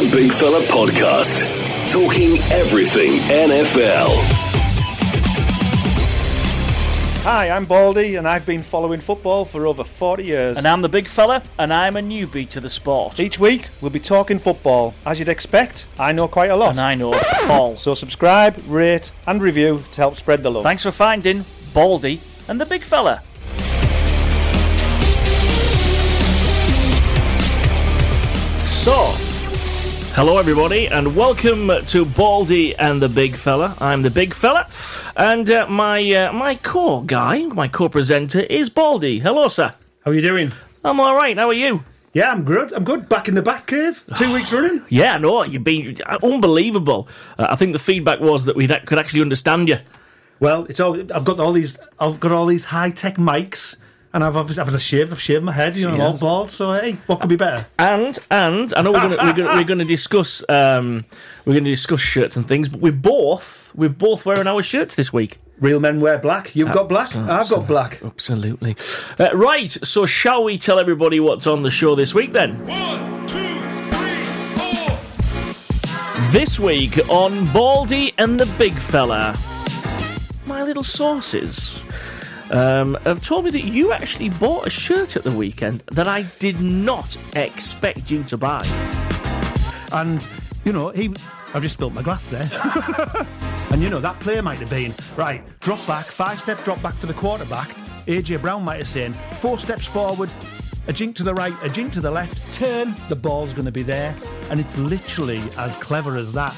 Baldy and the Big Fella Podcast. Talking everything NFL. Hi, I'm Baldy, and I've been following football for over 40 years. And I'm the big fella, and I'm a newbie to the sport. Each week, we'll be talking football. As you'd expect, I know quite a lot. And I know all. So subscribe, rate, and review to help spread the love. Thanks for finding Baldy and the big fella. So, hello everybody, and welcome to Baldy and the Big Fella. I'm the Big Fella, and uh, my uh, my core guy, my co-presenter is Baldy. Hello, sir. How are you doing? I'm all right. How are you? Yeah, I'm good. I'm good. Back in the back cave. Two weeks running. Yeah, no, you've been unbelievable. Uh, I think the feedback was that we could actually understand you. Well, it's all. I've got all these. I've got all these high tech mics, and I've obviously I've had a shave. I've shaved my head. You know, I'm all bald. So hey, what could be better? And and I know we're gonna we're gonna, we're gonna discuss um, we're gonna discuss shirts and things, but we're both we're both wearing our shirts this week. Real men wear black. You've got black. I've got black. Absolutely. Uh, right. So shall we tell everybody what's on the show this week then? One, two, three, four. This week on Baldy and the Big Fella, my little sources um, have told me that you actually bought a shirt at the weekend that I did not expect you to buy. And you know, he. I've just spilt my glass there. and you know that player might have been right. Drop back, five step drop back for the quarterback. AJ Brown might have saying four steps forward, a jink to the right, a jink to the left, turn. The ball's going to be there, and it's literally as clever as that.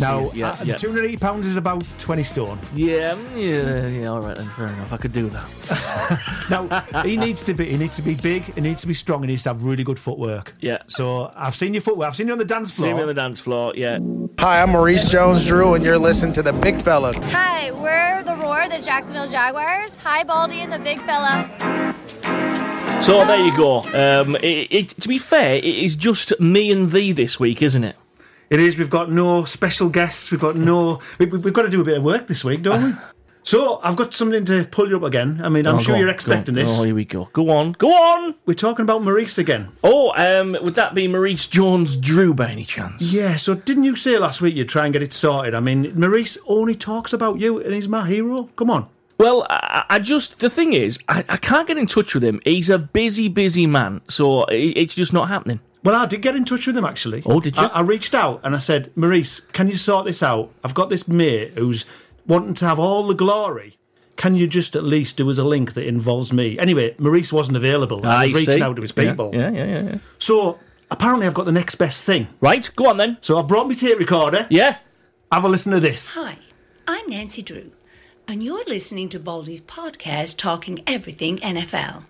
now, yeah, uh, yeah. two hundred eighty pounds is about twenty stone. Yeah, yeah, yeah. All right then, fair enough. I could do that. Now he needs to be. He needs to be big. He needs to be strong. He needs to have really good footwork. Yeah. So I've seen your footwork. I've seen you on the dance floor. See me on the dance floor. Yeah. Hi, I'm Maurice Jones Drew, and you're listening to the Big Fella. Hi, we're the Roar, the Jacksonville Jaguars. Hi, Baldy and the Big Fella. So there you go. Um, it, it, to be fair, it is just me and thee this week, isn't it? It is. We've got no special guests. We've got no. We, we've got to do a bit of work this week, don't we? So I've got something to pull you up again. I mean, I'm Oh, sure you're expecting this. Oh, here we go. Go on. Go on. We're talking about Maurice again. Oh, um, would that be Maurice Jones Drew by any chance? Yeah. So didn't you say last week you'd try and get it sorted? I mean, Maurice only talks about you, and he's my hero. Come on. Well, I, I just the thing is, I, I can't get in touch with him. He's a busy, busy man, so it, it's just not happening. Well, I did get in touch with him actually. Oh, did you? I, I reached out and I said, Maurice, can you sort this out? I've got this mate who's wanting to have all the glory. Can you just at least do us a link that involves me? Anyway, Maurice wasn't available. I was I reaching out to his people. Yeah, yeah, yeah, yeah. So apparently, I've got the next best thing. Right, go on then. So I brought my tape recorder. Yeah. Have a listen to this. Hi, I'm Nancy Drew, and you're listening to Baldy's podcast talking everything NFL.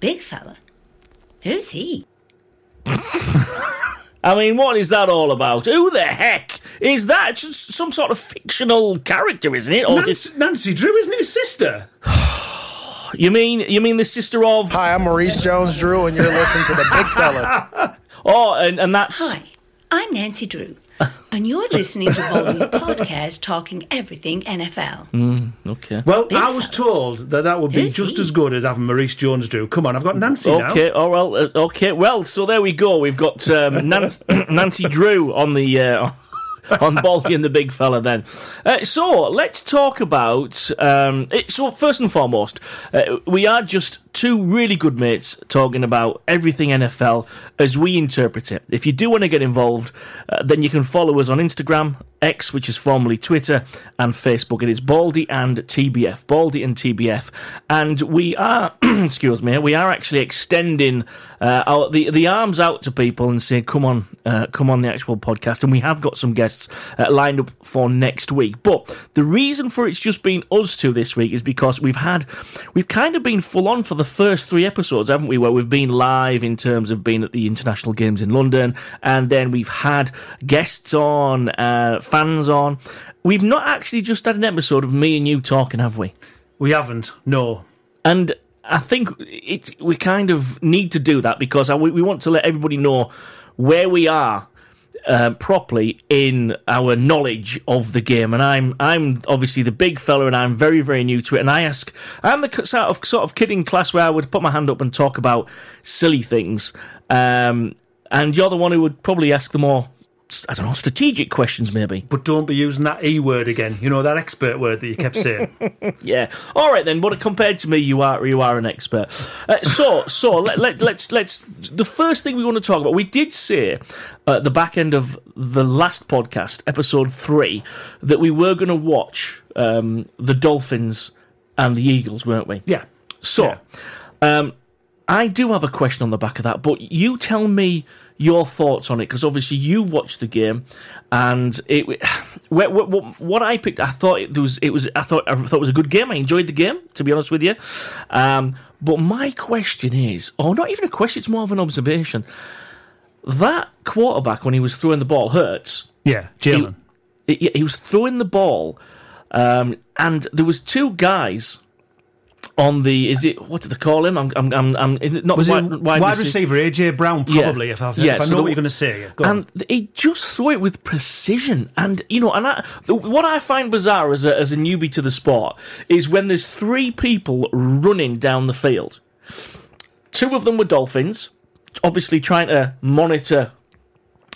Big fella. Who's he? I mean, what is that all about? Who the heck is that? Just some sort of fictional character, isn't it? Or just Nancy, Nancy Drew, isn't it his sister? you mean you mean the sister of? Hi, I'm Maurice Jones Drew, and you're listening to the Big Fella. Oh, and and that's Hi, I'm Nancy Drew, and you're listening to Baldy's podcast talking everything NFL. okay. Well, Big I was told that that would be Who's just he? as good as having Maurice Jones do. Come on, I've got Nancy now. Okay. Oh well. Uh, okay. Well, so there we go. We've got um, Nancy, Nancy Drew on the uh, on Baldy and the big fella. Then. Uh, so let's talk about. Um, it, so first and foremost, uh, we are just two really good mates talking about everything NFL as we interpret it. If you do want to get involved, uh, then you can follow us on Instagram, X, which is formerly Twitter, and Facebook. It is Baldy and TBF. Baldy and TBF. And we are, excuse me, we are actually extending uh, our, the, the arms out to people and saying, come on, uh, come on the actual podcast. And we have got some guests uh, lined up for next week. But the reason for it's just been us two this week is because we've had, we've kind of been full on for the first three episodes, haven't we? Where we've been live in terms of being at the international games in London, and then we've had guests on, uh, fans on. We've not actually just had an episode of me and you talking, have we? We haven't. No. And I think it, we kind of need to do that because I, we, we want to let everybody know where we are uh, properly in our knowledge of the game. And I'm I'm obviously the big fella, and I'm very very new to it. And I ask, I'm the sort of sort of kid in class where I would put my hand up and talk about silly things. Um, and you're the one who would probably ask the more, I don't know, strategic questions, maybe. But don't be using that E word again. You know, that expert word that you kept saying. Yeah. All right then. But compared to me, you are you are an expert. Uh, so so let, let let's let's the first thing we want to talk about. We did say at the back end of the last podcast, episode three, that we were going to watch um, the Dolphins and the Eagles, weren't we? yeah. So, um, I do have a question on the back of that, but you tell me your thoughts on it because obviously you watched the game, and it what, what, what I picked, I thought it was it was I thought I thought it was a good game. I enjoyed the game, to be honest with you. Um, but my question is, or not even a question, it's more of an observation. That quarterback when he was throwing the ball hurts Yeah. Jalen. he, he was throwing the ball, um, and there was two guys on the. Is it what did they call him? I'm. I'm. I'm. I'm is it not Was wide, it wide, receiver AJ Brown? Yeah. Probably, if I, if Yeah, I so know the- what you're going to say. Go on. And he just threw it with precision, and you know, and I, what I find bizarre as a, as a newbie to the sport is when there's three people running down the field. Two of them were Dolphins, obviously trying to monitor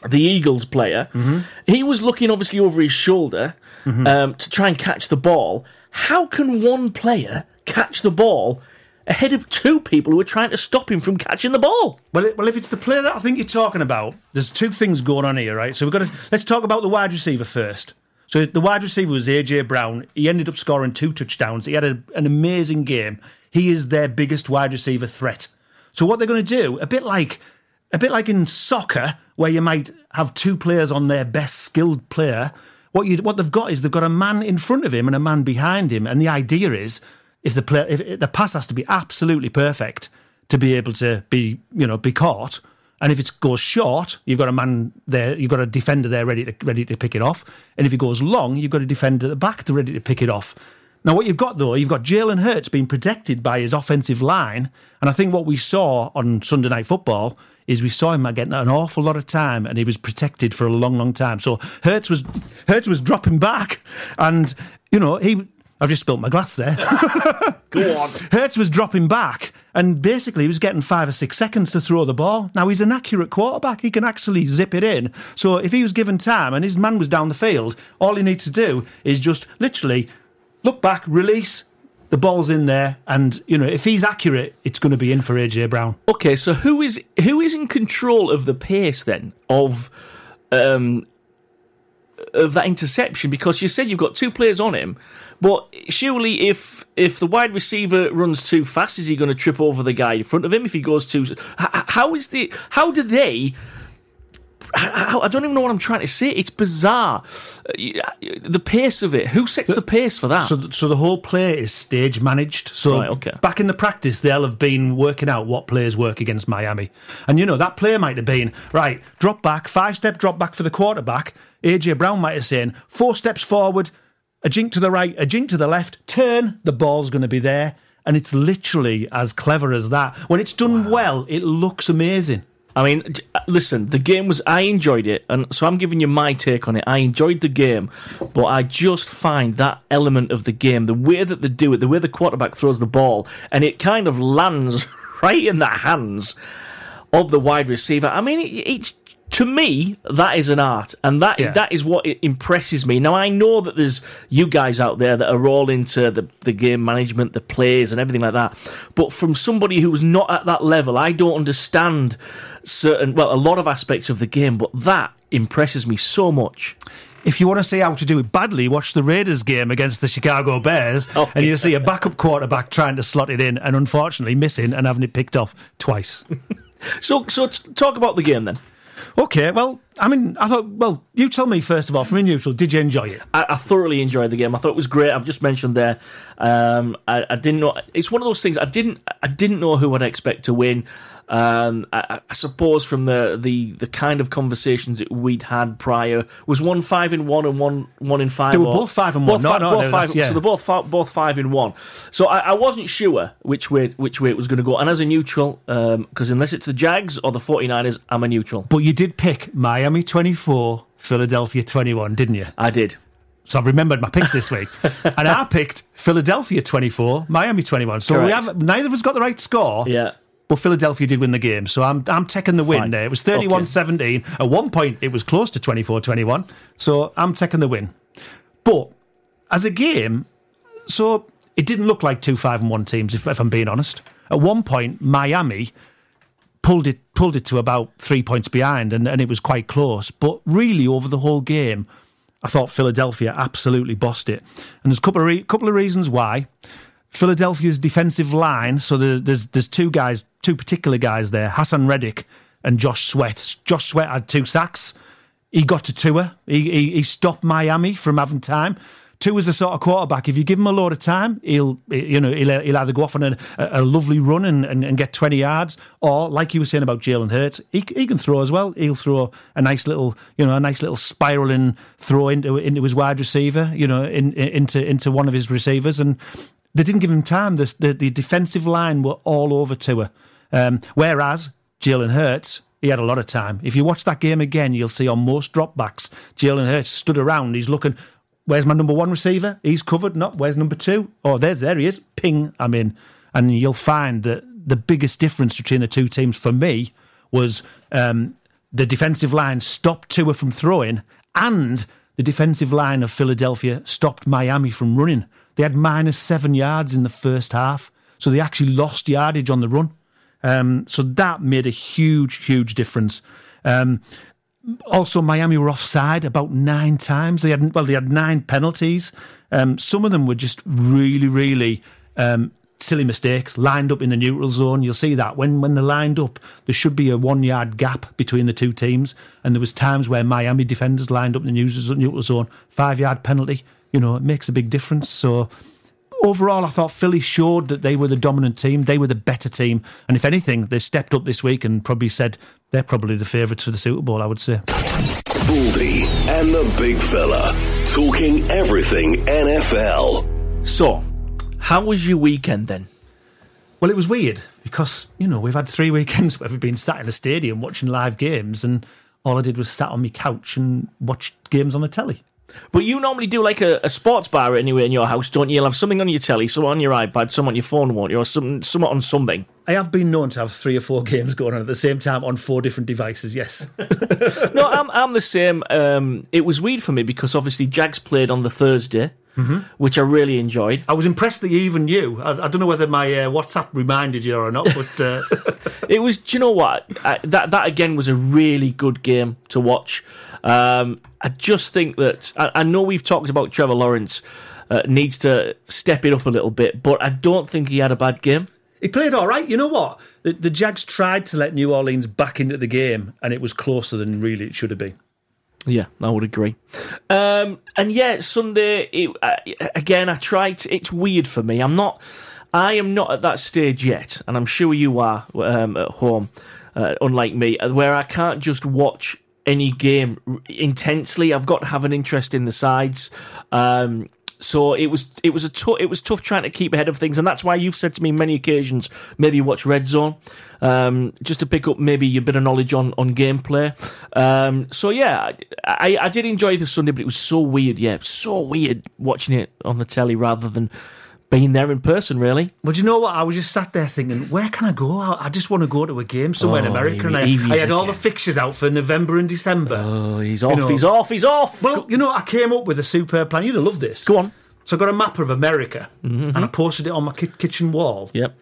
the Eagles player. Mm-hmm. He was looking obviously over his shoulder um, to try and catch the ball. How can one player catch the ball ahead of two people who are trying to stop him from catching the ball? Well, well, if it's the player that I think you're talking about, there's two things going on here, right? So we've got to let's talk about the wide receiver first. So the wide receiver was AJ Brown. He ended up scoring two touchdowns. He had a, an amazing game. He is their biggest wide receiver threat. So what they're going to do, a bit like a bit like in soccer, where you might have two players on their best skilled player. What you what they've got is they've got a man in front of him and a man behind him, and the idea is if the player if, if the pass has to be absolutely perfect to be able to be you know be caught. And if it goes short, you've got a man there, you've got a defender there ready to ready to pick it off. And if it goes long, you've got a defender at the back to ready to pick it off. Now, what you've got though, you've got Jalen Hurts being protected by his offensive line, and I think what we saw on Sunday Night Football is we saw him getting an awful lot of time, and he was protected for a long, long time. So Hurts was Hurts was dropping back, and you know he. I've just spilt my glass there. Go on. Hurts was dropping back and basically he was getting five or six seconds to throw the ball. Now he's an accurate quarterback. He can actually zip it in. So if he was given time and his man was down the field, all he needs to do is just literally look back, release, the ball's in there, and you know, if he's accurate, it's going to be in for AJ Brown. Okay, so who is who is in control of the pace then of um of that interception? Because you said you've got two players on him, but surely if if the wide receiver runs too fast, is he going to trip over the guy in front of him? If he goes too, how is the how do they? I don't even know what I'm trying to say. It's bizarre. Uh, The pace of it. Who sets the pace for that? So, th- so the whole play is stage managed. So Right, okay. back in the practice, they'll have been working out what players work against Miami, and you know that player might have been right. Drop back, five step drop back for the quarterback. AJ Brown might have saying four steps forward, a jink to the right, a jink to the left, turn. The ball's going to be there, and it's literally as clever as that. When it's done well, it looks amazing. I mean, uh, listen, the game was. I enjoyed it, and so I'm giving you my take on it. I enjoyed the game, but I just find that element of the game, the way that they do it, the way the quarterback throws the ball, and it kind of lands right in the hands of the wide receiver. I mean, it, it's to me that is an art, and that Yeah. that is what impresses me. Now I know that there's you guys out there that are all into the the game management, the plays, and everything like that. But from somebody who's not at that level, I don't understand certain well a lot of aspects of the game. But that impresses me so much. If you want to see how to do it badly, watch the Raiders game against the Chicago Bears, Oh, and you'll see a backup quarterback trying to slot it in and unfortunately missing and having it picked off twice. So so t- talk about the game then. Okay, well, I mean, I thought, well, you tell me first of all, from a neutral, did you enjoy it? I, I thoroughly enjoyed the game. I thought it was great. I've just mentioned there. Um, I, I didn't know. It's one of those things. I didn't. I didn't know who I'd expect to win. Um, I, I suppose from the, the, the kind of conversations that we'd had prior was one five in one and one one in five. They were or- both five in one. Both, No, no, both no, five. yeah. So they're both both five in one. So I, I wasn't sure which way which way it was going to go. And as a neutral, because unless it's the Jags or the 49ers, I'm a neutral. But you did pick Miami 24, Philadelphia 21, didn't you? I did. So I've remembered my picks this week. and I picked Philadelphia 24, Miami 21. So we have neither of us got the right score. Yeah. But Philadelphia did win the game. So I'm I'm taking the win Fine. there. It was 31 17. At one point, it was close to 24 21. So I'm taking the win. But as a game, so it didn't look like two five and one teams. If, if I'm being honest, at one point Miami pulled it pulled it to about three points behind, and, and it was quite close. But really, over the whole game, I thought Philadelphia absolutely bossed it, and there's a couple of re- couple of reasons why. Philadelphia's defensive line. So there, there's there's two guys, two particular guys there, Haason Reddick and Josh Sweat. Josh Sweat had two sacks. He got to Tua. He, he he stopped Miami from having time. Tua's the sort of quarterback. If you give him a load of time, he'll you know he'll, he'll either go off on a, a lovely run and, and, and get twenty yards, or like you were saying about Jalen Hurts, he, he can throw as well. He'll throw a nice little you know a nice little spiraling throw into into his wide receiver, you know, in, into into one of his receivers, and they didn't give him time. The the, the defensive line were all over Tua, um, whereas Jalen Hurts. He had a lot of time. If you watch that game again, you'll see on most dropbacks, Jalen Hurts stood around. He's looking, Where's my number one receiver? He's covered. Not where's number two? Oh, there's there he is. Ping. I'm in. And you'll find that the biggest difference between the two teams for me was um, the defensive line stopped Tua from throwing, and the defensive line of Philadelphia stopped Miami from running. They had minus seven yards in the first half, so they actually lost yardage on the run. Um, so that made a huge, huge difference. Um, also, Miami were offside about nine times. They had well, they had nine penalties. Um, some of them were just really, really um, silly mistakes. Lined up in the neutral zone, you'll see that when when they're lined up, there should be a one yard gap between the two teams. And there was times where Miami defenders lined up in the neutral neutral zone, five yard penalty. You know, it makes a big difference. So overall, I thought Philly showed that they were the dominant team. They were the better team. And if anything, they stepped up this week and probably said they're probably the favourites for the Super Bowl, I would say. Baldy and the big fella talking everything NFL. So, how was your weekend then? Well, it was weird because, you know, we've had three weekends where we've been sat in a stadium watching live games and all I did was sat on my couch and watched games on the telly. But you normally do like a, a sports bar anyway in your house, don't you? You'll have something on your telly, some on your iPad, some on your phone, won't you? Or some, some on something. I have been known to have three or four games going on at the same time on four different devices, yes. no, I'm, I'm the same. Um, it was weird for me because obviously Jags played on the Thursday, which I really enjoyed. I was impressed that you even knew. I, I don't know whether my uh, WhatsApp reminded you or not, but uh, It was, do you know what? I, that that again was a really good game to watch. Um, I just think that I, I know we've talked about Trevor Lawrence uh, needs to step it up a little bit, but I don't think he had a bad game. he played all right. You know what? The, the Jags tried to let New Orleans back into the game, and it was closer than really it should have been. Yeah, I would agree. Um, and yeah, Sunday it, uh, again. I tried. To, it's weird for me. I'm not. I am not at that stage yet, and I'm sure you are um, at home. Uh, unlike me, where I can't just watch any game intensely. I've got to have an interest in the sides. Um, so it was it was a tou- it was tough trying to keep ahead of things, and that's why you've said to me many occasions maybe watch Red Zone um, just to pick up maybe a bit of knowledge on on gameplay. Um, so yeah, I, I did enjoy the Sunday, but it was so weird. Yeah, so weird watching it on the telly rather than being there in person. Really, But you know what? I was just sat there thinking, where can I go? I, I just want to go to a game somewhere in Oh, America. And I, I had all again. the fixtures out for November and December. oh, he's off, know- he's off, he's off. well, you know, I came up with a superb plan. You'd have loved this. Go on. So I got a map of America mm-hmm. and I posted it on my ki- kitchen wall. Yep.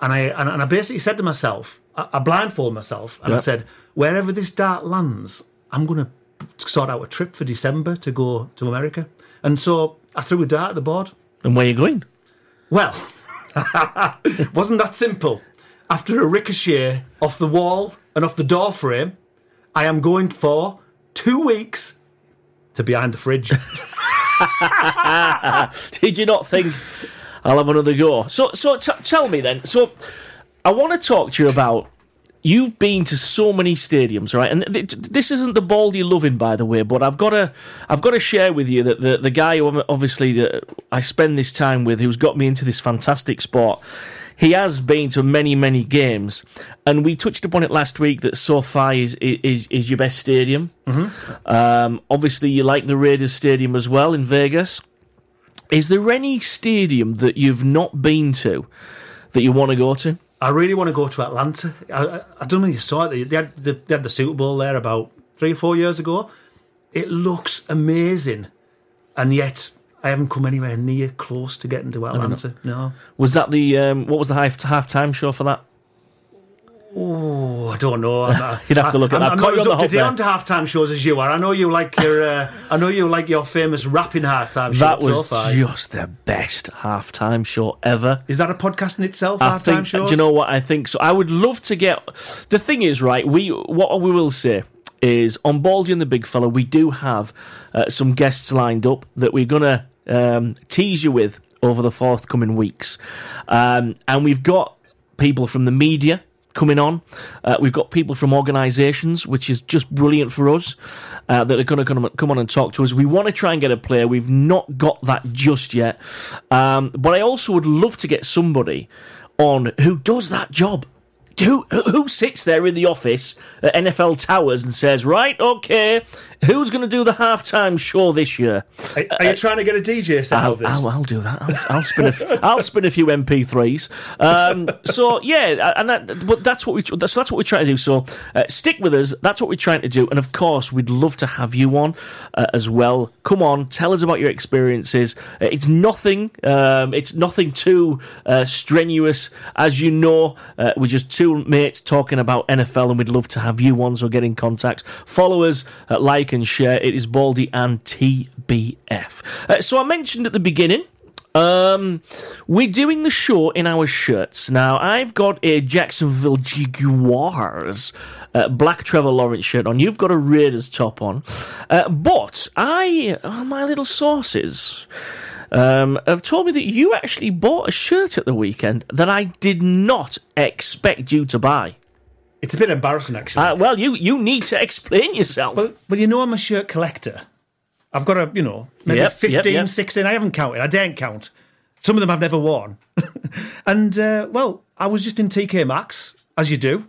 And I and, and I basically said to myself, I, I blindfolded myself, and I said, wherever this dart lands, I'm going to sort out a trip for December to go to America. And so I threw a dart at the board. And where are you going? Well, wasn't that simple? After a ricochet off the wall and off the door frame, I am going for two weeks to behind the fridge. Did you not think I'll have another go? So, so t- tell me then. So, I want to talk to you about. You've been to so many stadiums, right? And th- this isn't the ball you're loving, by the way, but I've got to, I've got to share with you that the the guy who obviously that I spend this time with, who's got me into this fantastic sport, he has been to many, many games, and we touched upon it last week that SoFi is is is your best stadium. Um, obviously, you like the Raiders Stadium as well in Vegas. Is there any stadium that you've not been to that you want to go to? I really want to go to Atlanta. I, I, I don't know if you saw it. They had, the, they had the Super Bowl there about three or four years ago. It looks amazing, and yet I haven't come anywhere near close to getting to Atlanta. No. Was that the um, what was the half half time show for that? Oh, I don't know. I'm, You'd have to look at I'm, that. I'm Caught not you as on the up to date on halftime shows as you are. I know you like your. Uh, I know you like your famous rapping halftime show. That so was far. just the best halftime show ever. Is that a podcast in itself? I halftime think. shows. Do you know what I think? So I would love to get. The thing is, right? We what we will say is on Baldy and the Big Fella, we do have uh, some guests lined up that we're gonna um, tease you with over the forthcoming weeks, um, and we've got people from the media coming on. Uh, we've got people from organisations, which is just brilliant for us, uh, that are going to come on and talk to us. We want to try and get a player. We've not got that just yet. Um, but I also would love to get somebody on who does that job. Who, who sits there in the office at NFL Towers and says, right, okay, who's going to do the halftime show this year? Are, are you trying to get a DJ set I'll, of this? I'll, I'll do that. I'll, I'll spin a, f- I'll spin a few MP3s. Um, so yeah, and that, but that's what we so that's what we're trying to do. So uh, stick with us. That's what we're trying to do. And of course, we'd love to have you on uh, as well. Come on, tell us about your experiences. Uh, it's nothing. Um, it's nothing too uh, strenuous, as you know. Uh, we're just two mates talking about NFL, and we'd love to have you on. So get in contact. Follow us, uh, like and share. It is Baldy and TBF. Uh, so I mentioned at the beginning. Um, we're doing the show in our shirts. Now, I've got a Jacksonville Jaguars uh, black Trevor Lawrence shirt on. You've got a Raiders top on. Uh, but I, oh, my little sources um, have told me that you actually bought a shirt at the weekend that I did not expect you to buy. It's a bit embarrassing, actually. Uh, well, you, you need to explain yourself. well, well, you know I'm a shirt collector. I've got a, you know, maybe Yep, 15, yep, yep. 16. I haven't counted. I daren't count. Some of them I've never worn. and, uh, well, I was just in TK Maxx, as you do.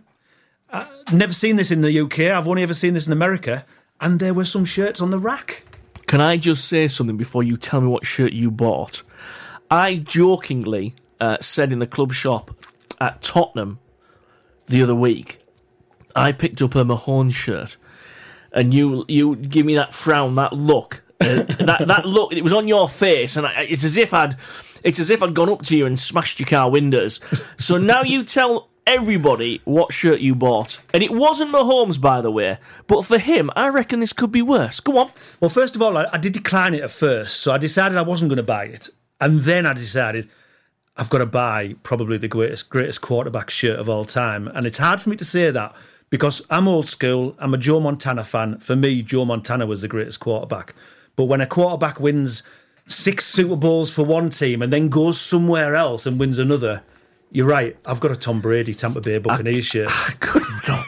Uh, never seen this in the UK. I've only ever seen this in America. And there were some shirts on the rack. Can I just say something before you tell me what shirt you bought? I jokingly uh, said in the club shop at Tottenham the other week, I picked up a Mahomes shirt, and you you give me that frown, that look, uh, that that look. It was on your face, and I, it's as if I'd it's as if I'd gone up to you and smashed your car windows. So now you tell everybody what shirt you bought, and it wasn't Mahomes, by the way. But for him, I reckon this could be worse. Go on. Well, first of all, I, I did decline it at first. So I decided I wasn't going to buy it. And then I decided I've got to buy probably the greatest greatest quarterback shirt of all time. And it's hard for me to say that because I'm old school. I'm a Joe Montana fan. For me, Joe Montana was the greatest quarterback. But when a quarterback wins six Super Bowls for one team and then goes somewhere else and wins another, you're right. I've got a Tom Brady Tampa Bay Buccaneers shirt. I could not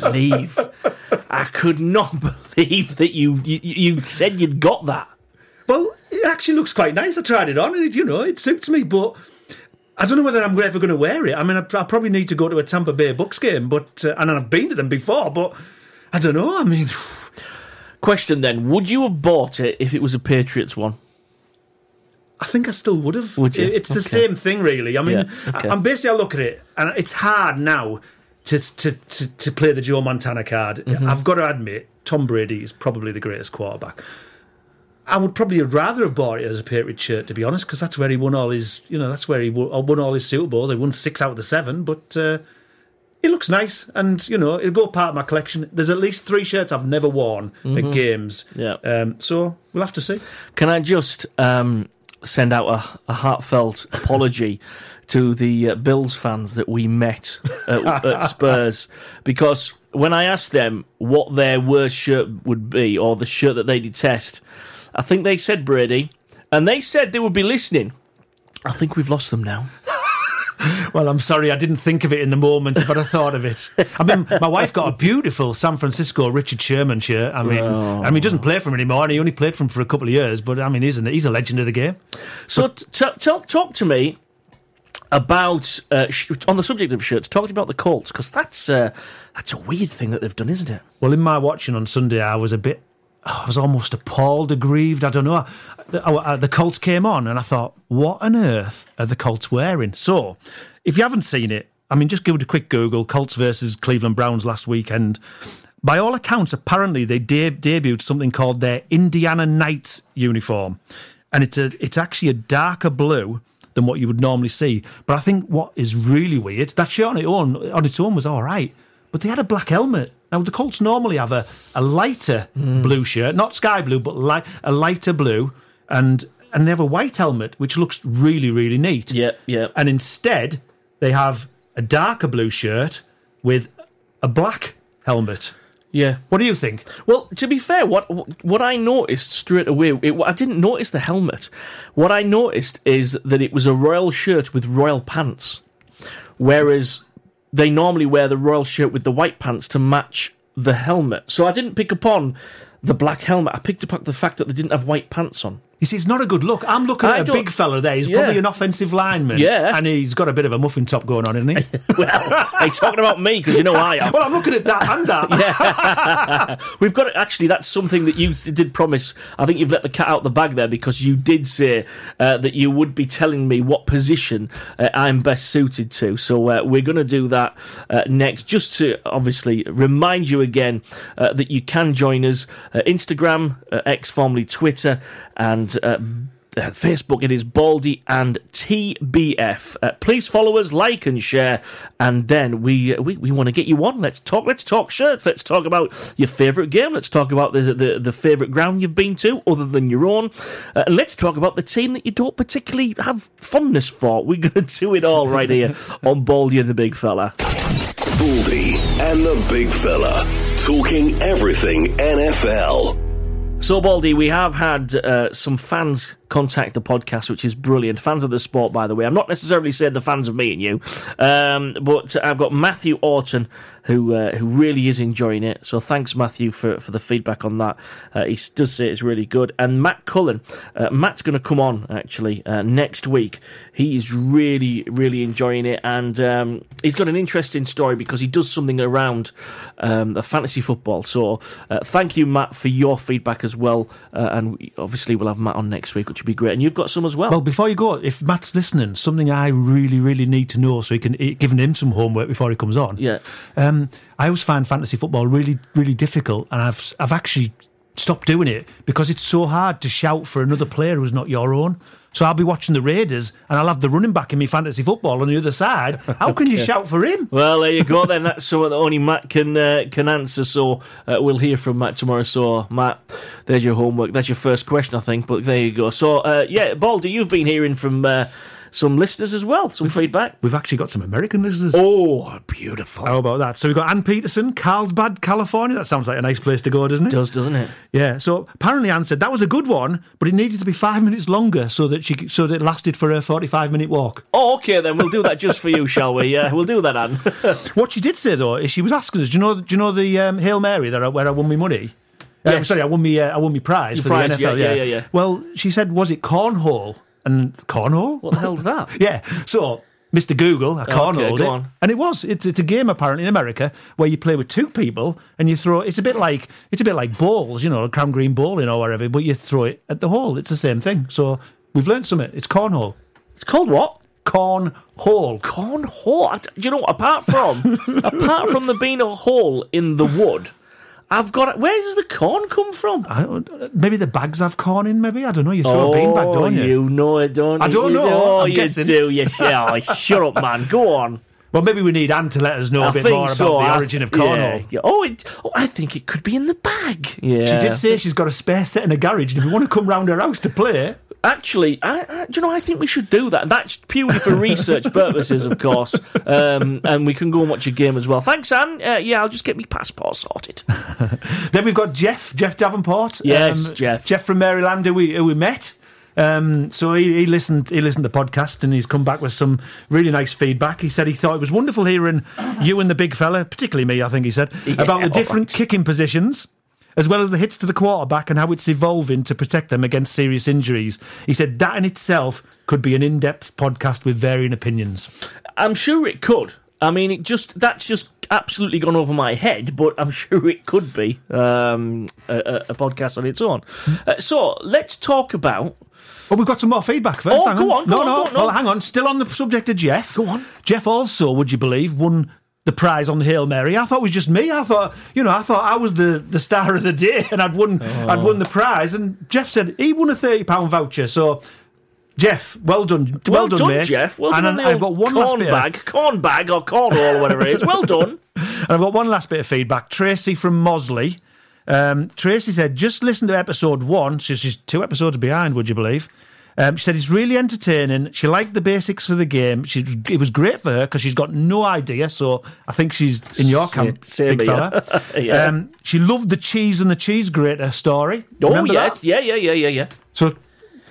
believe. I could not believe that you, you you said you'd got that. Well, it actually looks quite nice. I tried it on, and it, you know, it suits me. But I don't know whether I'm ever going to wear it. I mean, I, I probably need to go to a Tampa Bay Bucks game, but uh, and I've been to them before, but I don't know. I mean, Question then: Would you have bought it if it was a Patriots one? I think I still would have. Would you? It- It's the Okay. same thing, really. I mean, Yeah, okay. I, am basically I look at it, and it's hard now to to to, to play the Joe Montana card. Mm-hmm. I've got to admit, Tom Brady is probably the greatest quarterback. I would probably rather have bought it as a Patriot shirt, to be honest, because that's where he won all his, you know, that's where he won, won all his Super Bowls. He won six out of the seven, but uh, it looks nice, and you know, it'll go part of my collection. There's at least three shirts I've never worn at games, Mm-hmm. Yeah. Um, so we'll have to see. Can I just um, send out a, a heartfelt apology to the uh, Bills fans that we met at, at Spurs because when I asked them what their worst shirt would be or the shirt that they detest, I think they said Brady, and they said they would be listening. I think we've lost them now. Well, I'm sorry, I didn't think of it in the moment, but I thought of it. I mean, my wife got a beautiful San Francisco Richard Sherman shirt. I mean, I mean, he doesn't play for him anymore, and he only played for him for a couple of years. But I mean, he's a, he's a legend of the game. So t- t- talk talk to me about uh, sh- on the subject of shirts. Talk to me about the Colts because that's uh, that's a weird thing that they've done, isn't it? Well, in my watching on Sunday, I was a bit, I was almost appalled, aggrieved. I don't know. The, uh, the Colts came on, and I thought, what on earth are the Colts wearing? So, if you haven't seen it, I mean, just give it a quick Google Colts versus Cleveland Browns last weekend. By all accounts, apparently they de- debuted something called their Indiana Knights uniform. And it's, a, it's actually a darker blue than what you would normally see. But I think what is really weird, that shirt on its own, on its own was all right, but they had a black helmet. Now, the Colts normally have a, a lighter hmm. blue shirt, not sky blue, but li- a lighter blue, and, and they have a white helmet, which looks really, really neat. Yeah, yeah. And instead, they have a darker blue shirt with a black helmet. Yeah. What do you think? Well, to be fair, what what I noticed straight away, it, I didn't notice the helmet. What I noticed is that it was a royal shirt with royal pants, whereas they normally wear the royal shirt with the white pants to match the helmet. So I didn't pick up on the black helmet. I picked up on the fact that they didn't have white pants on. You see, it's not a good look. I'm looking I at a big fella there. He's Yeah. probably an offensive lineman. Yeah. And he's got a bit of a muffin top going on, isn't he? Well, are you talking about me? Because you know I have. well, I'm looking at that and that. We've got actually. That's something that you did promise. I think you've let the cat out the bag there because you did say uh, that you would be telling me what position uh, I'm best suited to. So uh, we're going to do that uh, next. Just to obviously remind you again uh, that you can join us uh, Instagram, uh, X formerly Twitter, and. Uh, uh, Facebook, it is Baldy and TBF. Uh, please follow us, like and share, and then we we, we want to get you on. Let's talk. Let's talk shirts. Let's talk about your favourite game. Let's talk about the the, the favourite ground you've been to, other than your own. Uh, and let's talk about the team that you don't particularly have fondness for. We're going to do it all right here on Baldy and the Big Fella. Baldy and the Big Fella. Talking everything NFL. So, Baldy, we have had uh, some fans contact the podcast, which is brilliant. Fans of the sport, by the way. I'm not necessarily saying the fans of me and you, um, but I've got Matthew Orton who uh, who really is enjoying it. So, thanks, Matthew, for, for the feedback on that. Uh, he does say it's really good. And Matt Cullen, uh, Matt's going to come on actually uh, next week. He is really, really enjoying it, and um, he's got an interesting story because he does something around um, the fantasy football. So, uh, thank you, Matt, for your feedback as well. Uh, and obviously, we'll have Matt on next week, which would be great. And you've got some as well. well, before you go, if Matt's listening, something I really, really need to know so he can eh, giving him some homework before he comes on. yeah. Um, I always find fantasy football really, really difficult, and I've I've actually stopped doing it because it's so hard to shout for another player who's not your own. So I'll be watching the Raiders, and I'll have the running back in my fantasy football on the other side. How can you shout for him? Well, there you go. Then that's something that only Matt can uh, can answer. So uh, we'll hear from Matt tomorrow. So Matt, there's your homework. That's your first question, I think. But there you go. So uh, yeah, Baldy, you've been hearing from uh, some listeners as well. Some feedback. We've actually got some American listeners. Oh, beautiful. How about that? So we've got Ann Peterson, Carlsbad, California. That sounds like a nice place to go, doesn't it? does doesn't it? Yeah. So apparently Anne said that was a good one, but it needed to be five minutes longer so that she so that it lasted for her forty-five minute walk. Oh, okay then. We'll do that just for you, shall we? Yeah, we'll do that, Anne. What she did say though is she was asking us, do you know, do you know the um, Hail Mary that I, where I won my money? Uh, Yes. sorry, I won me, uh, I won me prize Your for prize, the NFL. yeah, yeah, yeah, yeah. Well, she said, was it cornhole and cornhole? what the hell's that? Yeah. So, Mr. Google, I Okay, cornholed go it, on. and it was. It's, it's a game apparently in America where you play with two people and you throw. It's a bit like it's a bit like balls, you know, a crown green bowling or wherever, but you throw it at the hole. It's the same thing. So we've learned something. It's cornhole. It's called what? Cornhole. Cornhole. I- Do you know what? Apart from apart from there being a hole in the wood, I've got. Where does the corn come from? I don't, maybe the bags have corn in. Maybe I don't know. You throw a beanbag, oh, don't you? Oh, know it, don't I don't You know, Oh, I'm you guessing. do. You shall. Shut up, man. Go on. Well, maybe we need Anne to let us know I a bit more so. about the origin of yeah, cornhole. yeah. Oh, it, oh, I think it could be in the bag. Yeah. She did say she's got a spare set in a garage, and if you want to come round her house to play, Actually, I, I, do you know? I think we should do that. That's purely for research purposes, of course. Um, and we can go and watch a game as well. Thanks, Anne. Uh, yeah, I'll just get my passport sorted. Then we've got Jeff, Jeff Davenport. Yes, Jeff. Jeff from Maryland, who we, who we met. Um, so he, he listened. He listened to the podcast, and he's come back with some really nice feedback. He said he thought it was wonderful hearing you and the big fella, particularly me. I think he said about the different kicking positions. As well as the hits to the quarterback and how it's evolving to protect them against serious injuries. He said that in itself could be an in depth podcast with varying opinions. I'm sure it could. I mean, it just that's just absolutely gone over my head, but I'm sure it could be um, a, a podcast on its own. Uh, so let's talk about. Oh, we've got some more feedback first. Oh, hang go on, go no, on, no, on, no. Well, hang on. Still on the subject of Jeff. Go on. Jeff also, would you believe, won the prize on the Hail Mary. I thought it was just me. I thought, you know, I thought I was the, the star of the day and I'd won I'd won the prize. And Jeff said he won a thirty pound voucher. So, Jeff, well done, well, done, mate. Jeff. Well and done. on I've got one last corn bit. Of, bag, corn bag, or cornhole, or whatever it is. Well done. and I've got one last bit of feedback. Tracy from Mosley. Um, Tracy said, just listen to episode one. So she's two episodes behind, would you believe? Um, she said it's really entertaining. She liked the basics for the game. She, it was great for her because she's got no idea. So I think she's in your camp, Same big fella. Yeah. um, she loved the cheese and the cheese grater story. Oh Remember yes, that? yeah, yeah, yeah, yeah, yeah. So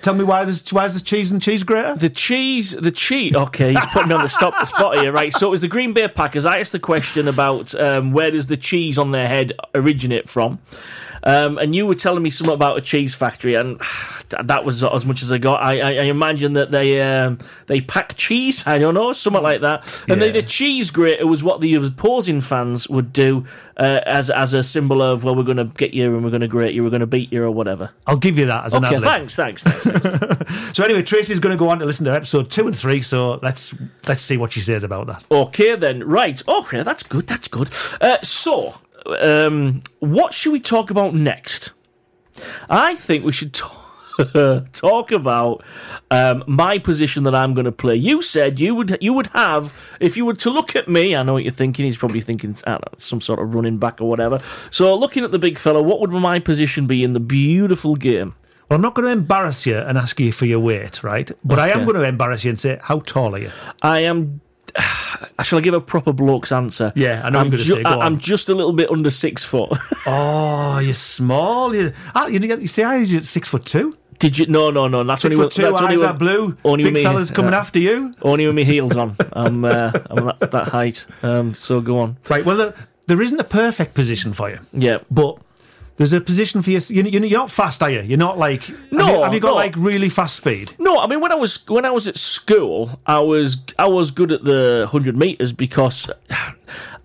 tell me why there's why there's cheese and cheese grater? The cheese, the cheese. Okay, he's putting me on the stop the spot here, right? So it was the Green Bay Packers. I asked the question about um, where does the cheese on their head originate from, um, and you were telling me something about a cheese factory, and that was as much as I got. I, I, I imagine that they um, they pack cheese. I don't know, something like that. And Yeah. the, the cheese grater was what the opposing fans would do uh, as as a symbol of well, we're going to get you and we're going to grate you, we're going to beat you or whatever. I'll give you that as an Okay, lib. thanks, thanks, thanks. So anyway, Tracy's going to go on to listen to episode two and three. So let's let's see what she says about that. Okay, then. Right. Okay, that's good. That's good. Uh, so, um, what should we talk about next? I think we should talk. talk about um, my position that I'm going to play. You said you would you would have if you were to look at me. I know what you're thinking. He's probably thinking know, some sort of running back or whatever. So looking at the big fella, what would my position be in the beautiful game? Well, I'm not going to embarrass you and ask you for your weight, right? But I am going to embarrass you and say, how tall are you? I am. Shall I give a proper bloke's answer? Yeah, I know I'm, I'm gonna say, go I- on. I'm just a little bit under six foot. Oh, you're small. You, ah, you, you see, I you're six foot two. Did you? No, no, no. That's Six only when- two, that's only eyes are blue. only Big me- fellas coming yeah. after you. Only with my heels on. I'm uh, I'm that, that height. Um, so go on. Right. Well, there, there isn't a perfect position for you, Yeah. but there's a position for you. you you're not fast, are you? You're not like. No, Have you, have you got no. like really fast speed? No, I mean when I was when I was at school, I was I was good at the hundred meters because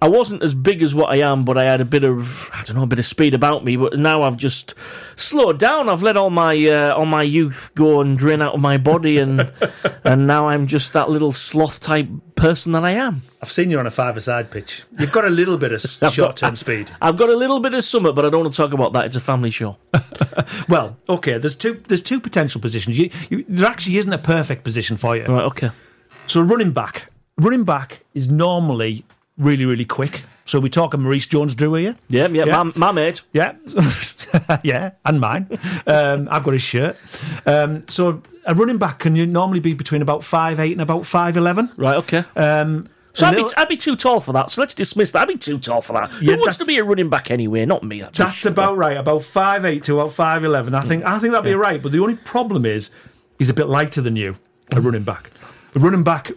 I wasn't as big as what I am, but I had a bit of I don't know a bit of speed about me. But now I've just slowed down. I've let all my uh, all my youth go and drain out of my body, and and now I'm just that little sloth type person that I am. I've seen you on a five-a-side pitch. You've got a little bit of short-term speed. I've got a little bit of summer, but I don't want to talk about that. It's a family show. Well, okay. There's two. There's two potential positions. You, you, there actually isn't a perfect position for you. Right? Okay. So running back, running back is normally really, really quick. So we talking Maurice Jones-Drew here. Yeah, yeah, Yeah. My, my mate. Yeah, yeah, and mine. Um, I've got his shirt. Um, so a running back can you normally be between about five eight and about five eleven. Right, okay. Um, So I'd be, I'd be too tall for that. So let's dismiss that. I'd be too tall for that. Yeah, Who wants to be a running back anyway? Not me. That's, That's about right. About five eight to about five eleven. I think. I think that'd be right. But the only problem is, he's a bit lighter than you. A running back. A running back.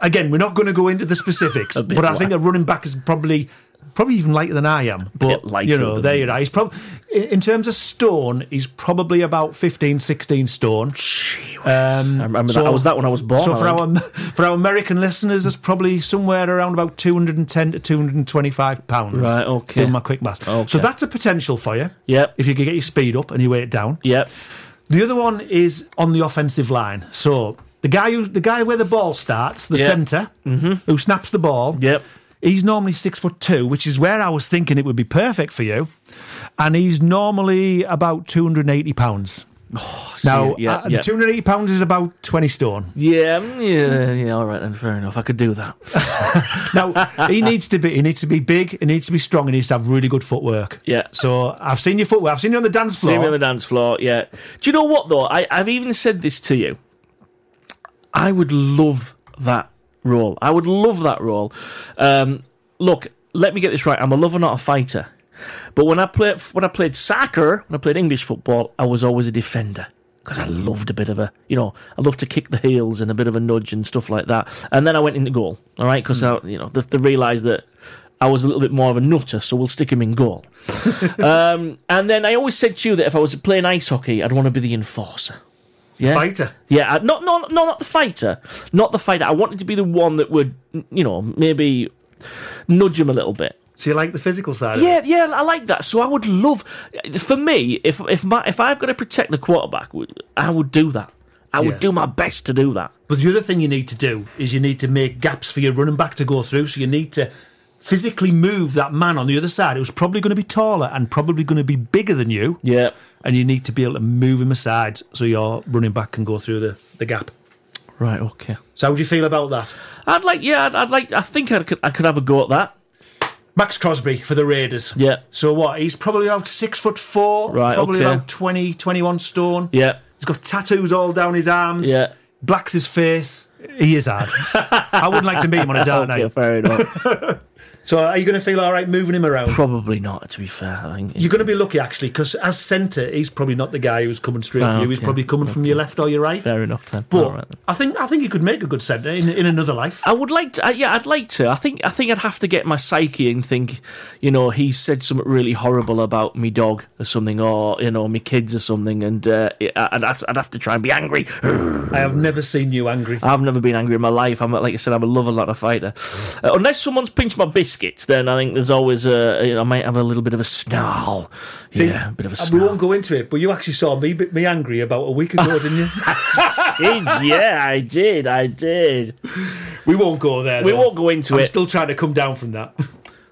Again, we're not going to go into the specifics, but I think a running back is probably probably even lighter than I am. But you know, there you are. He's probably in terms of stone, he's probably about 15, 16 stone. Um, I remember that. I was that when I was born. So I for think. our for our American listeners, that's probably somewhere around about two hundred and ten to two hundred and twenty five pounds. Right, okay. Doing my quick maths. Okay. So that's a potential for you. Yep. If you can get your speed up and you weigh it down. Yep. The other one is on the offensive line. So the guy who the guy where the ball starts, the Yep. centre, who snaps the ball. Yep. He's normally six foot two, which is where I was thinking it would be perfect for you. And he's normally about two hundred and eighty pounds. now, yeah, uh, yeah. two hundred eighty pounds is about twenty stone. Yeah, mm, yeah, yeah. All right then, fair enough. I could do that. Now he needs to be he needs to be big, he needs to be strong, he needs to have really good footwork. Yeah. So I've seen your footwork, I've seen you on the dance floor. See me on the dance floor. Yeah. Do you know what though? I, I've even said this to you. I would love that role. I would love that role. Um, look, let me get this right. I'm a lover, not a fighter. But when I played when I played soccer, when I played English football, I was always a defender because I loved a bit of a, you know, I loved to kick the heels and a bit of a nudge and stuff like that. And then I went into goal. All right, because I you know they, they realised that. I was a little bit more of a nutter, so we'll stick him in goal. um, and then I always said to you that if I was playing ice hockey, I'd want to be the enforcer. Yeah. Fighter. Yeah, uh, not, not, no, not the fighter. Not the fighter. I wanted to be the one that would, you know, maybe nudge him a little bit. So you like the physical side of Yeah, it? yeah, I like that. So I would love, for me, if if my if I've got to protect the quarterback, I would do that. I would Yeah. do my best to do that. But the other thing you need to do is you need to make gaps for your running back to go through. So you need to physically move that man on the other side who's probably going to be taller and probably going to be bigger than you. Yeah. And you need to be able to move him aside so your running back can go through the, the gap. Right. Okay. So how do you feel about that? I'd like. Yeah. I'd, I'd like. I think I could. I could have a go at that. Maxx Crosby for the Raiders. Yeah. So what? He's probably about six foot four. Right, Probably okay. about 20, 21 stone. Yeah. He's got tattoos all down his arms. Yeah. Blacks his face. He is hard. I wouldn't like to meet him on a dark Okay. night. Fair enough. So are you going to feel all right moving him around? Probably not. To be fair, I think. You're going to be lucky actually, because as centre, he's probably not the guy who's coming straight at you. He's okay, probably coming from your left or your right. Fair enough then. But right then. I think I think you could make a good centre in, in another life. I would like to. Uh, yeah, I'd like to. I think. I think I'd have to get my psyche and think, you know, he said something really horrible about me dog or something, or you know, me kids or something, and uh, I'd, have, I'd have to try and be angry. I have never seen you angry. I've never been angry in my life. I'm like I said, I'm a love a lot of fighter. Uh, unless someone's pinched my biscuits, then I think there's always a. You know, I might have a little bit of a snarl. See, yeah, a bit of a uh, we won't go into it, but you actually saw me me angry about a week ago, didn't you? yeah, I did. I did. We won't go there. We though. won't go into I'm it. still trying to come down from that.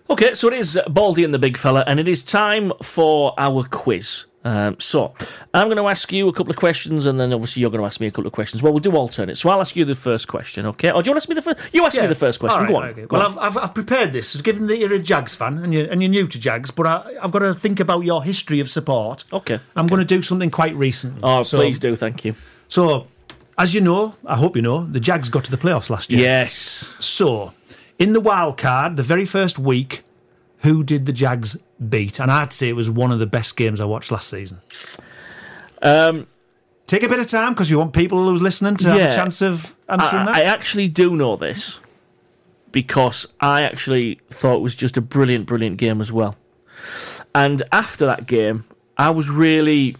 Okay, so it is Baldy and the Big Fella, and it is time for our quiz. Um, so, I'm going to ask you a couple of questions, and then obviously you're going to ask me a couple of questions. Well, we'll do alternate. So, I'll ask you the first question, okay? Or do you want to ask me the first? You ask me the first question. Right, go on. okay. Go Well, on. I've, I've, I've prepared this, given that you're a Jags fan and you're, and you're new to Jags, but I, I've got to think about your history of support. Okay. I'm going to do something quite recent. Oh, So- please do. Thank you. So, as you know, I hope you know, the Jags got to the playoffs last year. Yes. So, in the wild card, the very first week, who did the Jags beat? And I'd say it was one of the best games I watched last season. Um, Take a bit of time because you want people who's listening to have a chance of answering I, that. I actually do know this because I actually thought it was just a brilliant, brilliant game as well. And after that game, I was really,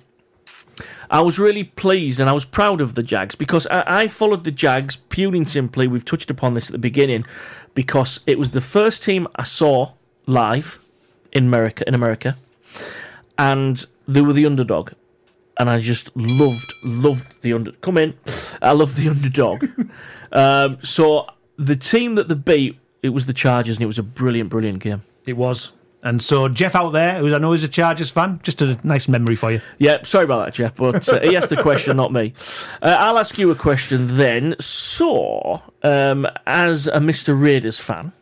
I was really pleased and I was proud of the Jags because I, I followed the Jags purely and simply. We've touched upon this at the beginning because it was the first team I saw live in America. In America, and they were the underdog. And I just loved, loved the under. Come in, I love the underdog. um, so the team that they beat, it was the Chargers, and it was a brilliant, brilliant game. it was. And so, Jeff out there, who I know is a Chargers fan, just a nice memory for you. Yeah, sorry about that, Jeff, but uh, he asked the question, not me. Uh, I'll ask you a question then. So, um, as a Mr. Raiders fan,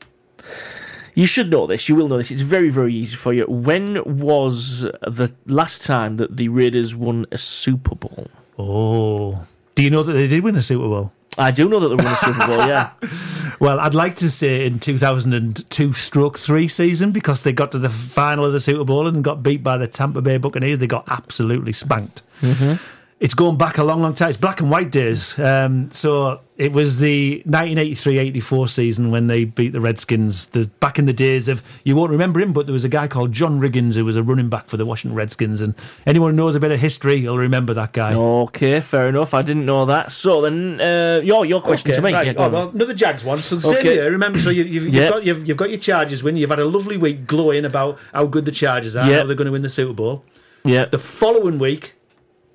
you should know this. You will know this. It's very, very easy for you. When was the last time that the Raiders won a Super Bowl? Oh. Do you know that they did win a Super Bowl? I do know that they won a Super Bowl. Yeah, Well, I'd like to say in 2002 stroke 3 season because they got to the final of the Super Bowl and got beat by the Tampa Bay Buccaneers. They got absolutely spanked. Mm-hmm. It's going back a long, long time. It's black and white days. Um, so it was the 1983-84 season when they beat the Redskins. The back in the days of you won't remember him, but there was a guy called John Riggins who was a running back for the Washington Redskins, and anyone who knows a bit of history, will remember that guy. Okay, fair enough. I didn't know that. So then, uh, your your question to me. Right. Yeah, oh, well, another Jags one. So the same Okay. year. Remember, so you, you've, you've Yeah. got you've, you've got your Chargers win. You've had a lovely week glowing about how good the Chargers are. Yeah. How they're going to win the Super Bowl. yeah, The following week,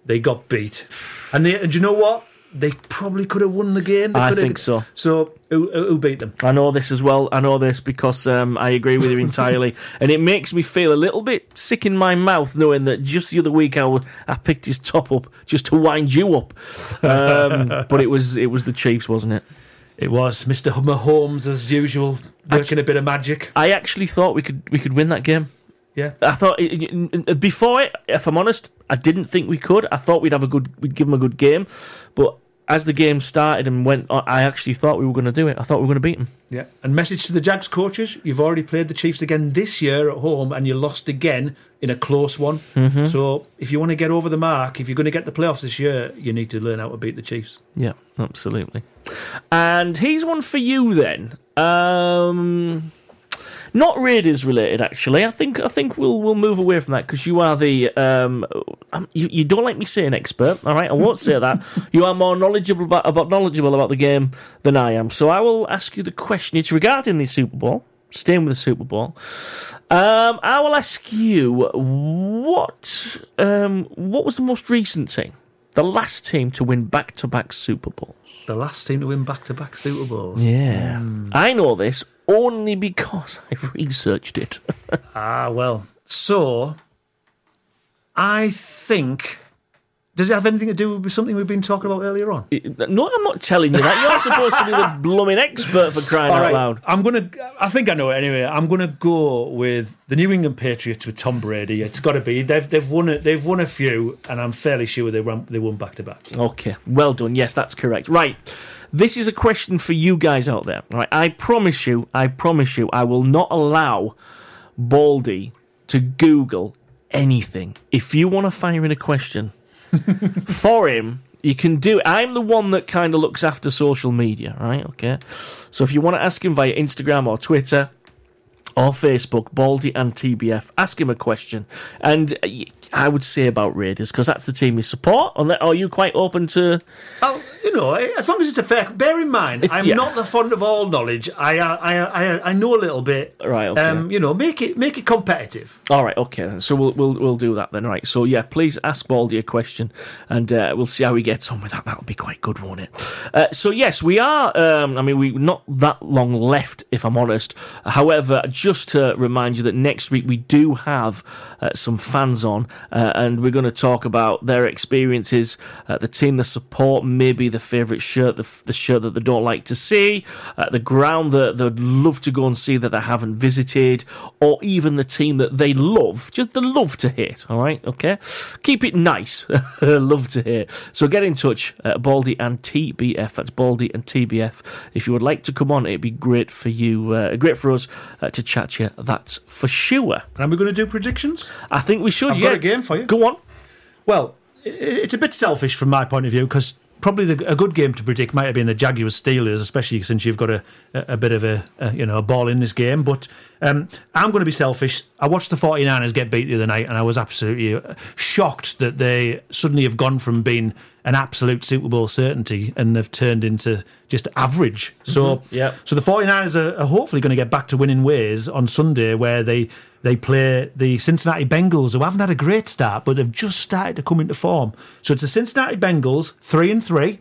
they got beat, and they and do you know what? They probably could have won the game. They I think so. So who, who beat them? I know this as well. I know this because um, I agree with you entirely, and it makes me feel a little bit sick in my mouth knowing that just the other week I, I picked his top up just to wind you up. Um, but it was it was the Chiefs, wasn't it? It was Mr. Mahomes as usual, working a bit of magic. I actually thought we could we could win that game. Yeah. I thought before it, if I'm honest, I didn't think we could. I thought we'd have a good, we'd give them a good game, but as the game started and went, on, I actually thought we were going to do it. I thought we were going to beat them. Yeah. And message to the Jags coaches: You've already played the Chiefs again this year at home, and you lost again in a close one. Mm-hmm. So if you want to get over the mark, if you're going to get the playoffs this year, you need to learn how to beat the Chiefs. Yeah, absolutely. And here's one for you then. Um, Not Raiders related, actually. I think I think we'll we'll move away from that because you are the um, um, you, you don't like me saying expert. All right, I won't say that. You are more knowledgeable about, about knowledgeable about the game than I am. So I will ask you the question. It's regarding the Super Bowl. Staying with the Super Bowl, um, I will ask you what um, what was the most recent team, the last team to win back to back Super Bowls. The last team to win back to back Super Bowls. Yeah, I know this only because I've researched it. Ah, well. So, I think. Does it have anything to do with something we've been talking about earlier on? no, I'm not telling you that. You're supposed to be the blooming expert for crying All out right, loud. I'm gonna. I think I know it anyway. I'm gonna go with the New England Patriots with Tom Brady. It's got to be. They've they've won it. They've won a few, and I'm fairly sure they won. They won back to back. Okay, well done. Yes, that's correct. Right. This is a question for you guys out there. Right. I promise you, I promise you, I will not allow Baldy to Google anything. If you want to fire in a question for him, you can do it. I'm the one that kind of looks after social media, right? Okay. So if you want to ask him via Instagram or Twitter, or Facebook, Baldy and TBF. Ask him a question. And I would say about Raiders, because that's the team you support. Are you quite open to. Oh, you know, as long as it's a fair. Bear in mind, It's- I'm yeah. not the fond of all knowledge. I I I I, know a little bit. Right, okay. Um, you know, make it make it competitive. All right, okay. Then. So we'll, we'll, we'll do that then. Right. So, yeah, please ask Baldy a question and uh, we'll see how he gets on with that. That'll be quite good, won't it? Uh, so, yes, we are. Um, I mean, we've not that long left, if I'm honest. However, just to remind you that next week we do have uh, some fans on uh, and we're going to talk about their experiences, uh, the team they support, maybe the favourite shirt, the, f- the shirt that they don't like to see, uh, the ground that they'd love to go and see that they haven't visited, or even the team that they love, just the love to hate. All right, okay, keep it nice, love to hate. So get in touch, Baldy and TBF. That's Baldy and TBF. If you would like to come on, it'd be great for you, uh, great for us uh, to you. That's for sure. And we're going to do predictions. I think we should. I've yeah. got a game for you. Go on. Well, i- it's a bit selfish from my point of view because probably the, a good game to predict might have been the Jaguars Steelers, especially since you've got a, a, bit of a, a you know a ball in this game. But um, I'm going to be selfish. I watched the 49ers get beat the other night, and I was absolutely uh, shocked that they suddenly have gone from being an absolute Super Bowl certainty and they've turned into just average. So, yeah. so the 49ers are, are hopefully going to get back to winning ways on Sunday, where they they play the Cincinnati Bengals, who haven't had a great start, but have just started to come into form. So it's the Cincinnati Bengals, three and three,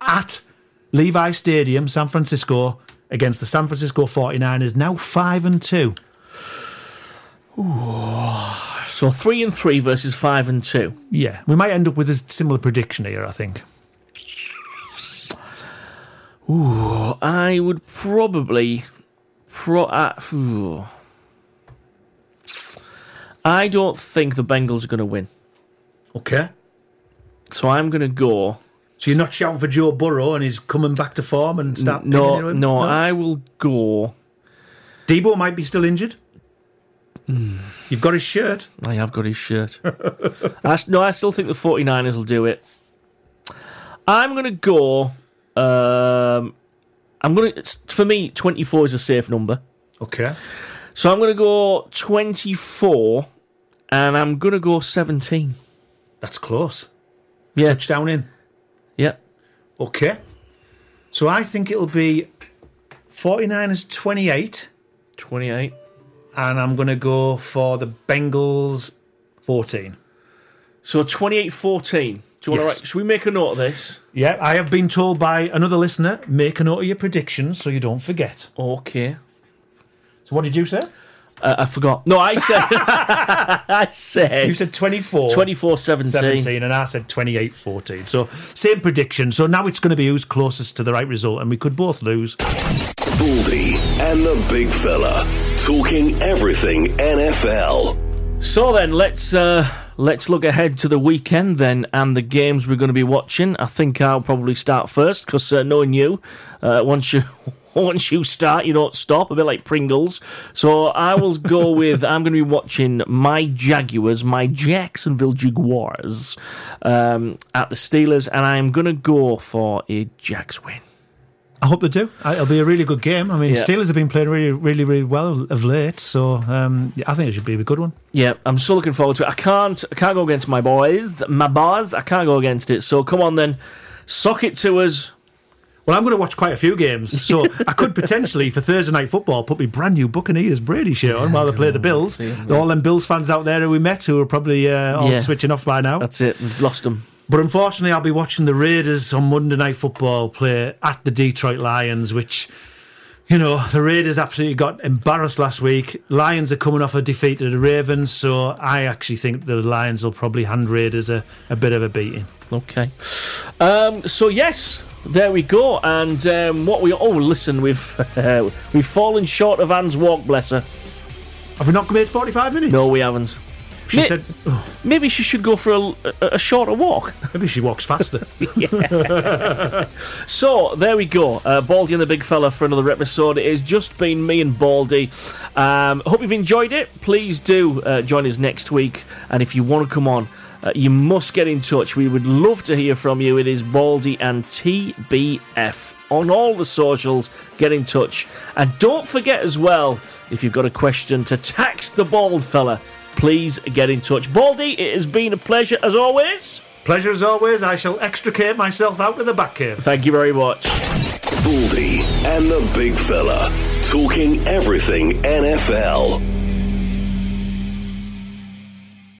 at Levi Stadium, San Francisco, against the San Francisco 49ers, now five and two. So three and three versus five and two. Yeah, we might end up with a similar prediction here, I think. I would probably pro. Uh. I don't think the Bengals are going to win, Okay. so I'm going to go. So you're not shouting for Joe Burrow and he's coming back to form and start No, him? no, I will go. Deebo might be still injured. You've got his shirt. I have got his shirt. I, no, I still think the 49ers will do it. I'm going to go. Um, I'm going to. For me, 24 is a safe number. Okay. So I'm going to go 24 and I'm going to go 17. That's close. Yeah. Touchdown in. Yep. Okay. So I think it'll be 49ers 28, 28. and I'm going to go for the Bengals 14. So 28 14. Do you want Yes. to write? Should we make a note of this? Yeah, I have been told by another listener, make a note of your predictions so you don't forget. Okay. So what did you say? Uh, I forgot. No, I said. I said. You said 24. 24 17. 17 and I said 28 14. So same prediction. So now it's going to be who's closest to the right result and we could both lose. Baldy and the big fella. Talking everything NFL. So then, let's uh, let's look ahead to the weekend then and the games we're going to be watching. I think I'll probably start first because uh, knowing you, uh, once you once you start, you don't stop. A bit like Pringles. So I will go with I'm going to be watching my Jaguars, my Jacksonville Jaguars, um, at the Steelers, and I'm going to go for a Jags win. I hope they do. It'll be a really good game. I mean, Yeah. Steelers have been playing really, really, really well of late, so um, yeah, I think it should be a good one. Yeah, I'm so looking forward to it. I can't, I can't go against my boys, my bars. I can't go against it. So come on then, sock it to us. Well, I'm going to watch quite a few games, so I could potentially for Thursday night football put my brand new Buccaneers Brady shirt on while they play the Bills. All them Bills fans out there who we met who are probably uh, all Yeah. switching off by now. That's it. We've lost them. But unfortunately, I'll be watching the Raiders on Monday Night Football play at the Detroit Lions, which, you know, the Raiders absolutely got embarrassed last week. Lions are coming off a defeat to the Ravens, so I actually think the Lions will probably hand Raiders a, a bit of a beating. Okay. Um, so yes, there we go. And um, what we oh listen, we've uh, we've fallen short of Anne's walk. Bless her. Have we not made 45 minutes? No, we haven't. She Ma- said, oh, Maybe she should go for a, a, a shorter walk. maybe she walks faster. So there we go. Uh, Baldy and the Big Fella for another episode. It has just been me and Baldy. Um, hope you've enjoyed it. Please do uh, join us next week. And if you want to come on, uh, you must get in touch. We would love to hear from you. It is Baldy and TBF on all the socials. Get in touch. And don't forget as well, if you've got a question to tax the bald fella, please get in touch. Baldy, it has been a pleasure as always. Pleasure as always. I shall extricate myself out of the back cave. Thank you very much. Baldy and the Big Fella. Talking everything NFL.